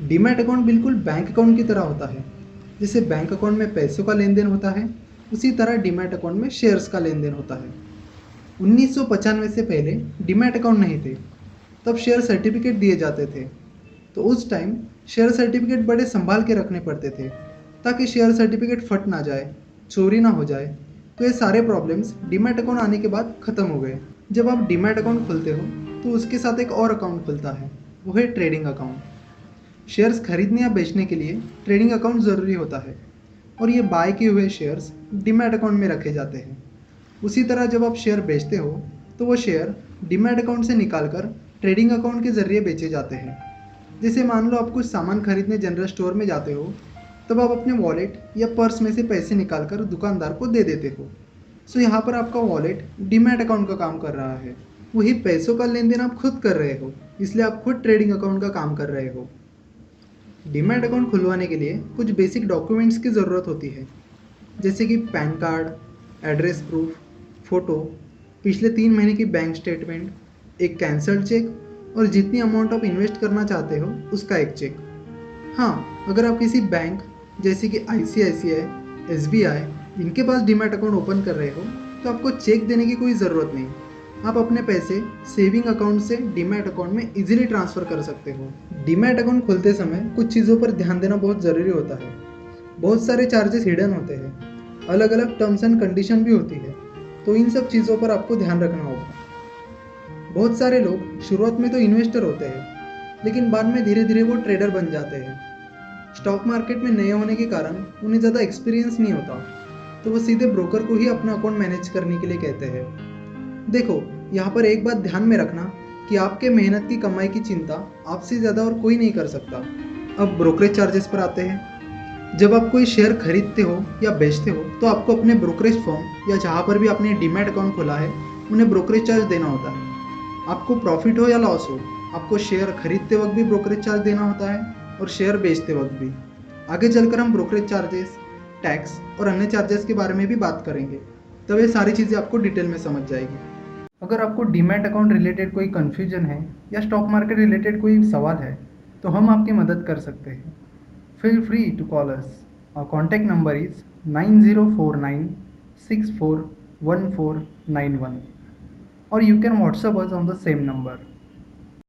Demat account बिल्कुल bank account की तरह होता है, जैसे बैंक अकाउंट में पैसों का लेन देन होता है, उसी तरह डीमैट अकाउंट में शेयर्स का लेन देन होता है। उन्नीस से पहले डीमैट अकाउंट नहीं थे, तब शेयर सर्टिफिकेट दिए जाते थे। तो उस टाइम शेयर सर्टिफिकेट बड़े संभाल के रखने पड़ते थे, ताकि शेयर सर्टिफिकेट फट ना जाए, चोरी ना हो जाए। तो ये सारे प्रॉब्लम्स डीमैट अकाउंट आने के बाद ख़त्म हो गए। जब आप डीमैट अकाउंट खोलते हो तो उसके साथ एक और अकाउंट खुलता है, वो है ट्रेडिंग अकाउंट। शेयर्स खरीदने या बेचने के लिए ट्रेडिंग अकाउंट ज़रूरी होता है और ये बाय किए हुए शेयर्स डीमैट अकाउंट में रखे जाते हैं। उसी तरह जब आप शेयर बेचते हो तो वो शेयर डीमैट अकाउंट से निकाल कर ट्रेडिंग अकाउंट के ज़रिए बेचे जाते हैं। जैसे मान लो आप कुछ सामान खरीदने जनरल स्टोर में जाते हो, तब आप अपने वॉलेट या पर्स में से पैसे निकाल कर दुकानदार को दे देते हो। सो यहाँ पर आपका वॉलेट डीमैट अकाउंट का काम कर रहा है। वही पैसों का लेन देन आप खुद कर रहे हो, इसलिए आप खुद ट्रेडिंग अकाउंट का काम कर रहे हो। डीमैट अकाउंट खुलवाने के लिए कुछ बेसिक डॉक्यूमेंट्स की ज़रूरत होती है, जैसे कि pan card address proof photo पिछले तीन महीने की बैंक स्टेटमेंट एक कैंसल्ड चेक और जितनी अमाउंट आप इन्वेस्ट करना चाहते हो, उसका एक चेक हाँ अगर आप किसी बैंक जैसे कि आई सी आई सी आई एस बी आई इनके पास डीमैट अकाउंट ओपन कर रहे हो तो आपको चेक देने की कोई ज़रूरत नहीं। आप अपने पैसे सेविंग अकाउंट से डीमैट अकाउंट में इजीली ट्रांसफ़र कर सकते हो। डीमैट अकाउंट खोलते समय कुछ चीज़ों पर ध्यान देना बहुत ज़रूरी होता है। बहुत सारे चार्जेस हिडन होते हैं। अलग अलग टर्म्स एंड कंडीशन भी होती है। तो इन सब चीज़ों पर आपको ध्यान रखना होगा। बहुत सारे लोग शुरुआत में तो इन्वेस्टर होते हैं, लेकिन बाद में धीरे धीरे वो ट्रेडर बन जाते हैं। स्टॉक मार्केट में नए होने के कारण उन्हें ज़्यादा एक्सपीरियंस नहीं होता। तो वो सीधे ब्रोकर को ही अपना अकाउंट मैनेज करने के लिए कहते हैं। देखो, यहाँ पर एक बात ध्यान में रखना कि आपके मेहनत की कमाई की चिंता आपसे ज़्यादा और कोई नहीं कर सकता। अब ब्रोकरेज चार्जेस पर आते हैं। जब आप कोई शेयर खरीदते हो या बेचते हो तो आपको अपने ब्रोकरेज फॉर्म या जहाँ पर भी आपने डीमैट अकाउंट खोला है, उन्हें ब्रोकरेज चार्ज देना होता है। आपको प्रॉफिट हो या लॉस हो, आपको शेयर खरीदते वक्त भी ब्रोकरेज चार्ज देना होता है और शेयर बेचते वक्त भी। आगे चलकर हम ब्रोकरेज चार्जेस टैक्स और अन्य चार्जेस के बारे में भी बात करेंगे। तब ये सारी चीज़ें आपको डिटेल में समझ जाएगी। अगर आपको डीमैट अकाउंट रिलेटेड कोई कन्फ्यूज़न है या स्टॉक मार्केट रिलेटेड कोई सवाल है तो हम आपकी मदद कर सकते हैं। Feel free to call us our contact number is 9049 or you can whatsapp us on the same number.